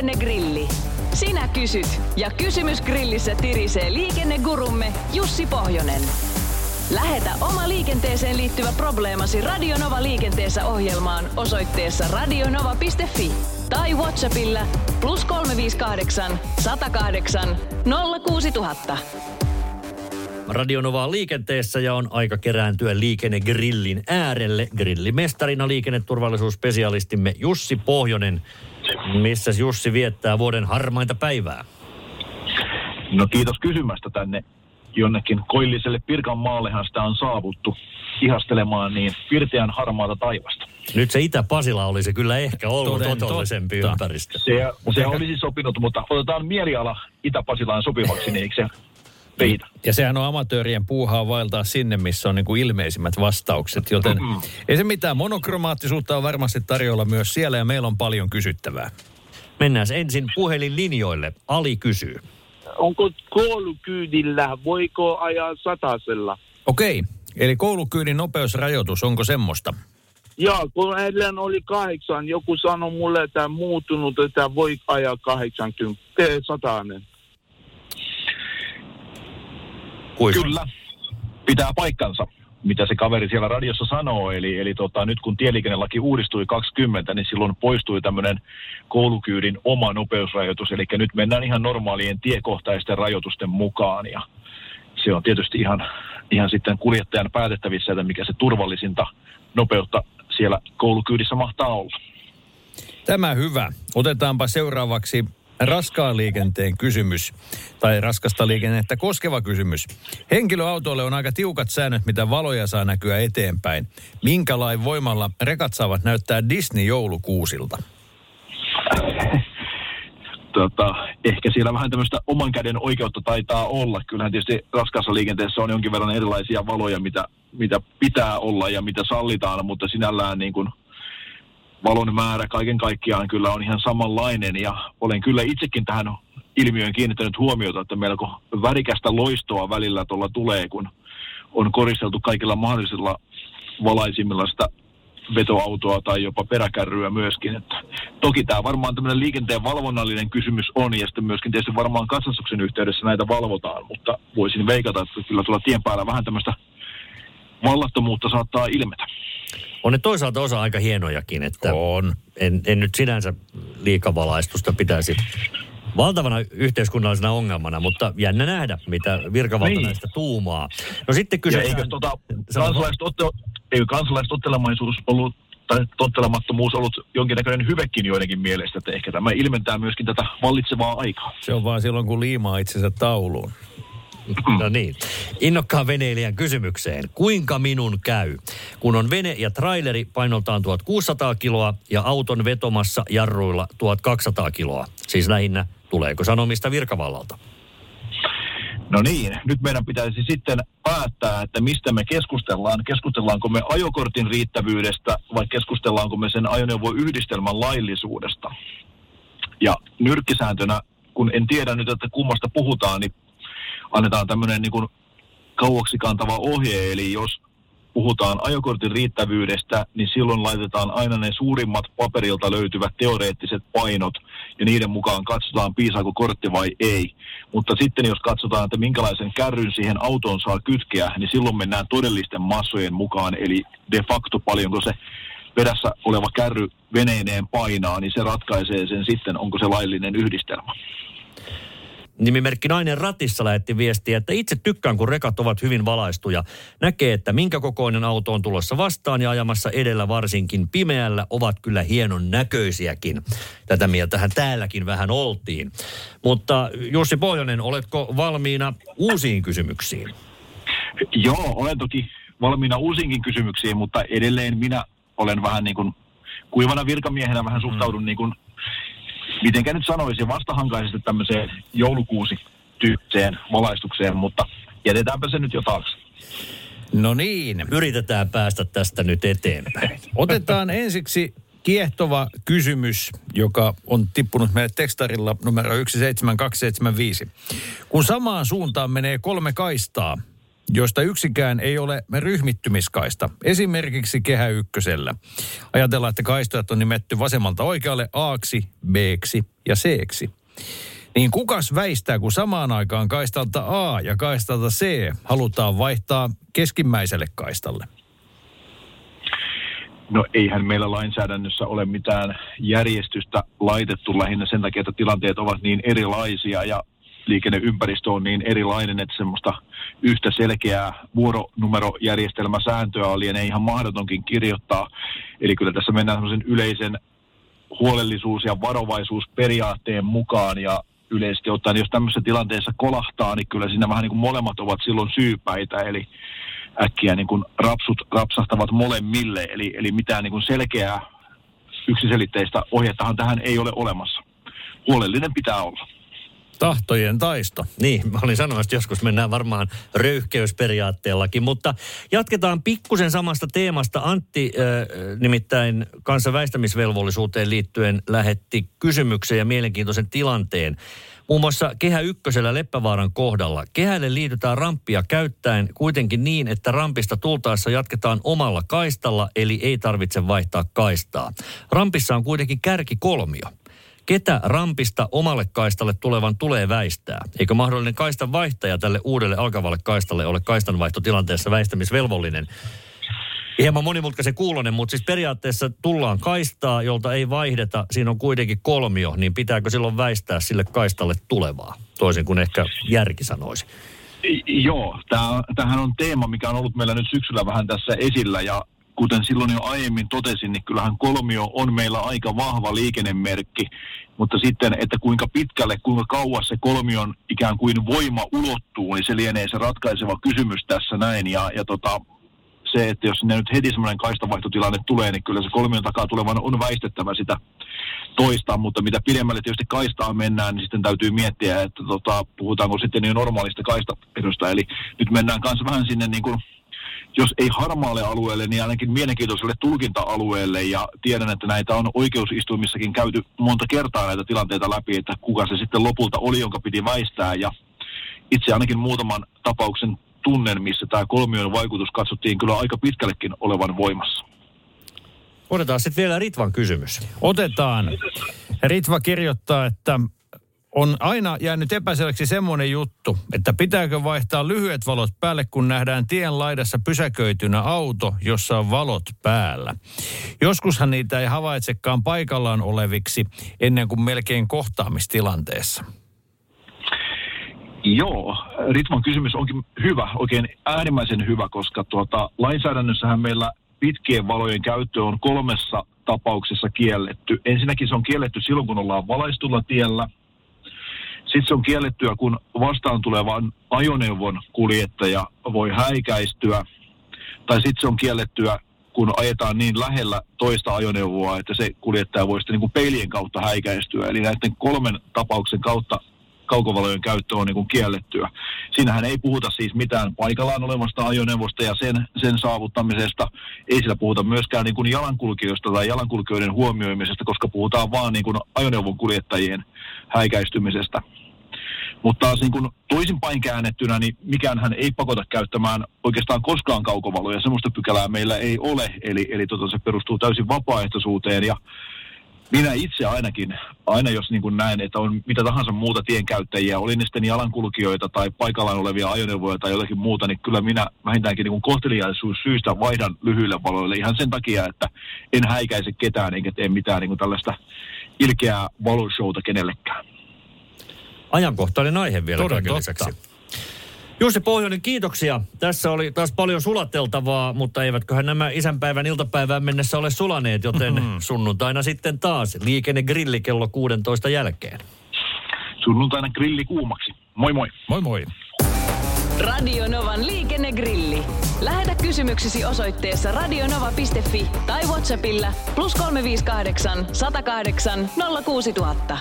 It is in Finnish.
Liikennegrilli. Sinä kysyt ja kysymys grillissä tirisee liikennegurumme Jussi Pohjonen. Lähetä oma liikenteeseen liittyvä probleemasi Radionova liikenteessä ohjelmaan osoitteessa radionova.fi tai Whatsappilla plus 358 108 06000. Radionova on liikenteessä ja on aika kerääntyä liikennegrillin äärelle. Grillimestarina liikenneturvallisuusspesialistimme Jussi Pohjonen. Missä Jussi viettää vuoden harmainta päivää? No kiitos kysymästä tänne jonnekin koilliselle Pirkanmaallehan sitä on saavuttu ihastelemaan niin pirteän harmaata taivasta. Nyt se Itä-Pasila olisi kyllä ehkä ollut Toden otollisempi totta. ympäristö. Se, se olisi sopinut, mutta otetaan mieliala Itä-Pasilaan sopivaksi, niin eikö se siitä. Ja sehän on amatöörien puuhaa vaeltaa sinne, missä on niin kuin ilmeisimmät vastaukset, joten mm-hmm. ei se mitään. Monokromaattisuutta on varmasti tarjolla myös siellä ja meillä on paljon kysyttävää. Mennään ensin puhelinlinjoille. Ali kysyy. Onko koulukyydillä, voiko ajaa satasella? Okei, okay. eli koulukyydin nopeusrajoitus, onko semmoista? Joo, kun eilen oli kahdeksan, joku sanoi mulle, että muuttunut, että voi ajaa 80, 100. Eh, Kuinka? Kyllä, pitää paikkansa, mitä se kaveri siellä radiossa sanoo. Eli, eli tota, nyt kun tieliikennelaki uudistui 20, niin silloin poistui tämmöinen koulukyydin oma nopeusrajoitus. Eli nyt mennään ihan normaalien tiekohtaisten rajoitusten mukaan. Ja se on tietysti ihan, ihan sitten kuljettajan päätettävissä, että mikä se turvallisinta nopeutta siellä koulukyydissä mahtaa olla. Tämä hyvä. Otetaanpa seuraavaksi raskaan liikenteen kysymys, tai raskasta liikennettä koskeva kysymys. Henkilöautoille on aika tiukat säännöt, mitä valoja saa näkyä eteenpäin. Minkä lain voimalla rekat saavat näyttää Disney-joulukuusilta? tota, ehkä siellä vähän tämmöistä oman käden oikeutta taitaa olla. Kyllähän tietysti raskaassa liikenteessä on jonkin verran erilaisia valoja, mitä, mitä pitää olla ja mitä sallitaan, mutta sinällään niin kuin valon määrä kaiken kaikkiaan kyllä on ihan samanlainen ja olen kyllä itsekin tähän ilmiöön kiinnittänyt huomiota, että melko värikästä loistoa välillä tuolla tulee, kun on koristeltu kaikilla mahdollisilla valaisimilla sitä vetoautoa tai jopa peräkärryä myöskin. Että toki tämä varmaan tämmöinen liikenteen valvonnallinen kysymys on ja sitten myöskin tietysti varmaan katsastuksen yhteydessä näitä valvotaan, mutta voisin veikata, että kyllä tuolla tien päällä vähän tämmöistä vallattomuutta saattaa ilmetä. On ne toisaalta osa aika hienojakin, että On. en, en nyt sinänsä liikavalaistusta pitäisi valtavana yhteiskunnallisena ongelmana, mutta jännä nähdä, mitä virkavalta Niin. näistä tuumaa. No sitten kysytään... eikö tota, kansalaiset otte, eikö kansalaistottelemaisuus ollut tai tottelemattomuus ollut jonkinnäköinen hyvekin joidenkin mielestä, että ehkä tämä ilmentää myöskin tätä vallitsevaa aikaa. Se on vaan silloin, kun liimaa itsensä tauluun. No niin. Innokkaan veneilijän kysymykseen. Kuinka minun käy, kun on vene ja traileri painoltaan 1600 kiloa ja auton vetomassa jarruilla 1200 kiloa? Siis lähinnä, tuleeko sanomista virkavallalta? No niin, nyt meidän pitäisi sitten päättää, että mistä me keskustellaan. Keskustellaanko me ajokortin riittävyydestä vai keskustellaanko me sen ajoneuvoyhdistelmän laillisuudesta. Ja nyrkkisääntönä, kun en tiedä nyt, että kummasta puhutaan, niin annetaan tämmöinen niin kuin kauaksi kantava ohje. Eli jos puhutaan ajokortin riittävyydestä, niin silloin laitetaan aina ne suurimmat paperilta löytyvät teoreettiset painot, ja niiden mukaan katsotaan, piisaako kortti vai ei. Mutta sitten jos katsotaan, että minkälaisen kärryn siihen autoon saa kytkeä, niin silloin mennään todellisten massojen mukaan, eli de facto paljonko se perässä oleva kärry veneineen painaa, niin se ratkaisee sen sitten, onko se laillinen yhdistelmä. Nimimerkki Nainen Ratissa lähetti viestiä, että itse tykkään, kun rekat ovat hyvin valaistuja. Näkee, että minkä kokoinen auto on tulossa vastaan ja ajamassa edellä varsinkin pimeällä ovat kyllä hienon näköisiäkin. Tätä mieltähän täälläkin vähän oltiin. Mutta Jussi Pohjonen, oletko valmiina uusiin kysymyksiin? Joo, olen toki valmiina uusinkin kysymyksiin, mutta edelleen minä olen vähän niin kuin kuivana virkamiehenä vähän suhtaudun niin kuin, mitenkä nyt sanoisin, vastahankaisesti tämmöiseen joulukuusi tyyppiseen valaistukseen, mutta jätetäänpä se nyt jo taakse. No niin. Yritetään päästä tästä nyt eteenpäin. Otetaan ensiksi kiehtova kysymys, joka on tippunut meille tekstarilla numero 17275. Kun samaan suuntaan menee kolme kaistaa joista yksikään ei ole ryhmittymiskaista. Esimerkiksi kehä ykkösellä. Ajatellaan, että kaistojat on nimetty vasemmalta oikealle aaksi, beeksi ja seeksi. Niin kukas väistää, kun samaan aikaan kaistalta A ja kaistalta C halutaan vaihtaa keskimmäiselle kaistalle? No eihän meillä lainsäädännössä ole mitään järjestystä laitettu lähinnä sen takia, että tilanteet ovat niin erilaisia ja liikenneympäristö on niin erilainen, että semmoista yhtä selkeää vuoronumerojärjestelmäsääntöä lienee ihan mahdotonkin kirjoittaa. Eli kyllä tässä mennään semmoisen yleisen huolellisuus- ja varovaisuusperiaatteen mukaan ja yleisesti ottaen, jos tämmöisessä tilanteessa kolahtaa, niin kyllä siinä vähän niin kuin molemmat ovat silloin syypäitä, eli äkkiä niin kuin rapsut rapsahtavat molemmille, eli, eli mitään niin kuin selkeää yksiselitteistä ohjettahan tähän ei ole olemassa. Huolellinen pitää olla. Tahtojen taisto. Niin, mä olin sanonut, että joskus mennään varmaan röyhkeysperiaatteellakin, mutta jatketaan pikkusen samasta teemasta. Antti äh, nimittäin kanssa väistämisvelvollisuuteen liittyen lähetti kysymyksen ja mielenkiintoisen tilanteen. Muun muassa Kehä Ykkösellä Leppävaaran kohdalla. Kehälle liitytään ramppia käyttäen kuitenkin niin, että rampista tultaessa jatketaan omalla kaistalla, eli ei tarvitse vaihtaa kaistaa. Rampissa on kuitenkin kärki kolmio. Ketä rampista omalle kaistalle tulevan tulee väistää? Eikö mahdollinen kaistan vaihtaja tälle uudelle alkavalle kaistalle ole kaistanvaihtotilanteessa väistämisvelvollinen? Hieman monimutkaisen kuulonen, mutta siis periaatteessa tullaan kaistaa, jolta ei vaihdeta. Siinä on kuitenkin kolmio, niin pitääkö silloin väistää sille kaistalle tulevaa? Toisin kuin ehkä järki sanoisi. Joo, tämähän on teema, mikä on ollut meillä nyt syksyllä vähän tässä esillä ja kuten silloin jo aiemmin totesin, niin kyllähän kolmio on meillä aika vahva liikennemerkki, mutta sitten, että kuinka pitkälle, kuinka kauas se kolmion ikään kuin voima ulottuu, niin se lienee se ratkaiseva kysymys tässä näin. Ja, ja tota, se, että jos sinne nyt heti semmoinen kaistavaihtotilanne tulee, niin kyllä se kolmion takaa tulevan on väistettävä sitä toista, mutta mitä pidemmälle tietysti kaistaa mennään, niin sitten täytyy miettiä, että tota, puhutaanko sitten niin normaalista kaistapedosta. Eli nyt mennään kanssa vähän sinne niin kuin jos ei harmaalle alueelle, niin ainakin mielenkiintoiselle tulkinta-alueelle. Ja tiedän, että näitä on oikeusistuimissakin käyty monta kertaa näitä tilanteita läpi, että kuka se sitten lopulta oli, jonka piti väistää. Ja itse ainakin muutaman tapauksen tunnen, missä tämä kolmion vaikutus katsottiin kyllä aika pitkällekin olevan voimassa. Otetaan sitten vielä Ritvan kysymys. Otetaan. Ritva kirjoittaa, että on aina jäänyt epäselväksi semmoinen juttu, että pitääkö vaihtaa lyhyet valot päälle, kun nähdään tien laidassa pysäköitynä auto, jossa on valot päällä. Joskushan niitä ei havaitsekaan paikallaan oleviksi ennen kuin melkein kohtaamistilanteessa. Joo, Ritman kysymys onkin hyvä, oikein äärimmäisen hyvä, koska tuota, lainsäädännössähän meillä pitkien valojen käyttö on kolmessa tapauksessa kielletty. Ensinnäkin se on kielletty silloin, kun ollaan valaistulla tiellä – sitten se on kiellettyä, kun vastaan tulevan ajoneuvon kuljettaja voi häikäistyä. Tai sitten se on kiellettyä, kun ajetaan niin lähellä toista ajoneuvoa, että se kuljettaja voi sitten niin kuin peilien kautta häikäistyä. Eli näiden kolmen tapauksen kautta kaukovalojen käyttö on niin kuin kiellettyä. Siinähän ei puhuta siis mitään paikallaan olevasta ajoneuvosta ja sen, sen saavuttamisesta. Ei sillä puhuta myöskään niin kuin jalankulkijoista tai jalankulkijoiden huomioimisesta, koska puhutaan vaan niin kuin ajoneuvon kuljettajien häikäistymisestä. Mutta taas niin kuin toisinpäin käännettynä, niin mikään hän ei pakota käyttämään oikeastaan koskaan kaukovaloja. Semmoista pykälää meillä ei ole, eli, eli tota, se perustuu täysin vapaaehtoisuuteen. Ja minä itse ainakin, aina jos niin näen, että on mitä tahansa muuta tienkäyttäjiä, oli ne sitten jalankulkijoita tai paikallaan olevia ajoneuvoja tai jotakin muuta, niin kyllä minä vähintäänkin niin kohteliaisuus syystä vaihdan lyhyille valoille ihan sen takia, että en häikäise ketään enkä tee mitään niin tällaista ilkeää valoshowta kenellekään ajankohtainen aihe vielä Toden kaiken lisäksi. Jussi Pohjonen, kiitoksia. Tässä oli taas paljon sulateltavaa, mutta eivätköhän nämä isänpäivän iltapäivään mennessä ole sulaneet, joten mm-hmm. sunnuntaina sitten taas liikennegrilli kello 16 jälkeen. Sunnuntaina grilli kuumaksi. Moi moi. Moi moi. Radio Novan liikennegrilli. Lähetä kysymyksesi osoitteessa radionova.fi tai Whatsappilla plus 358 108 06000.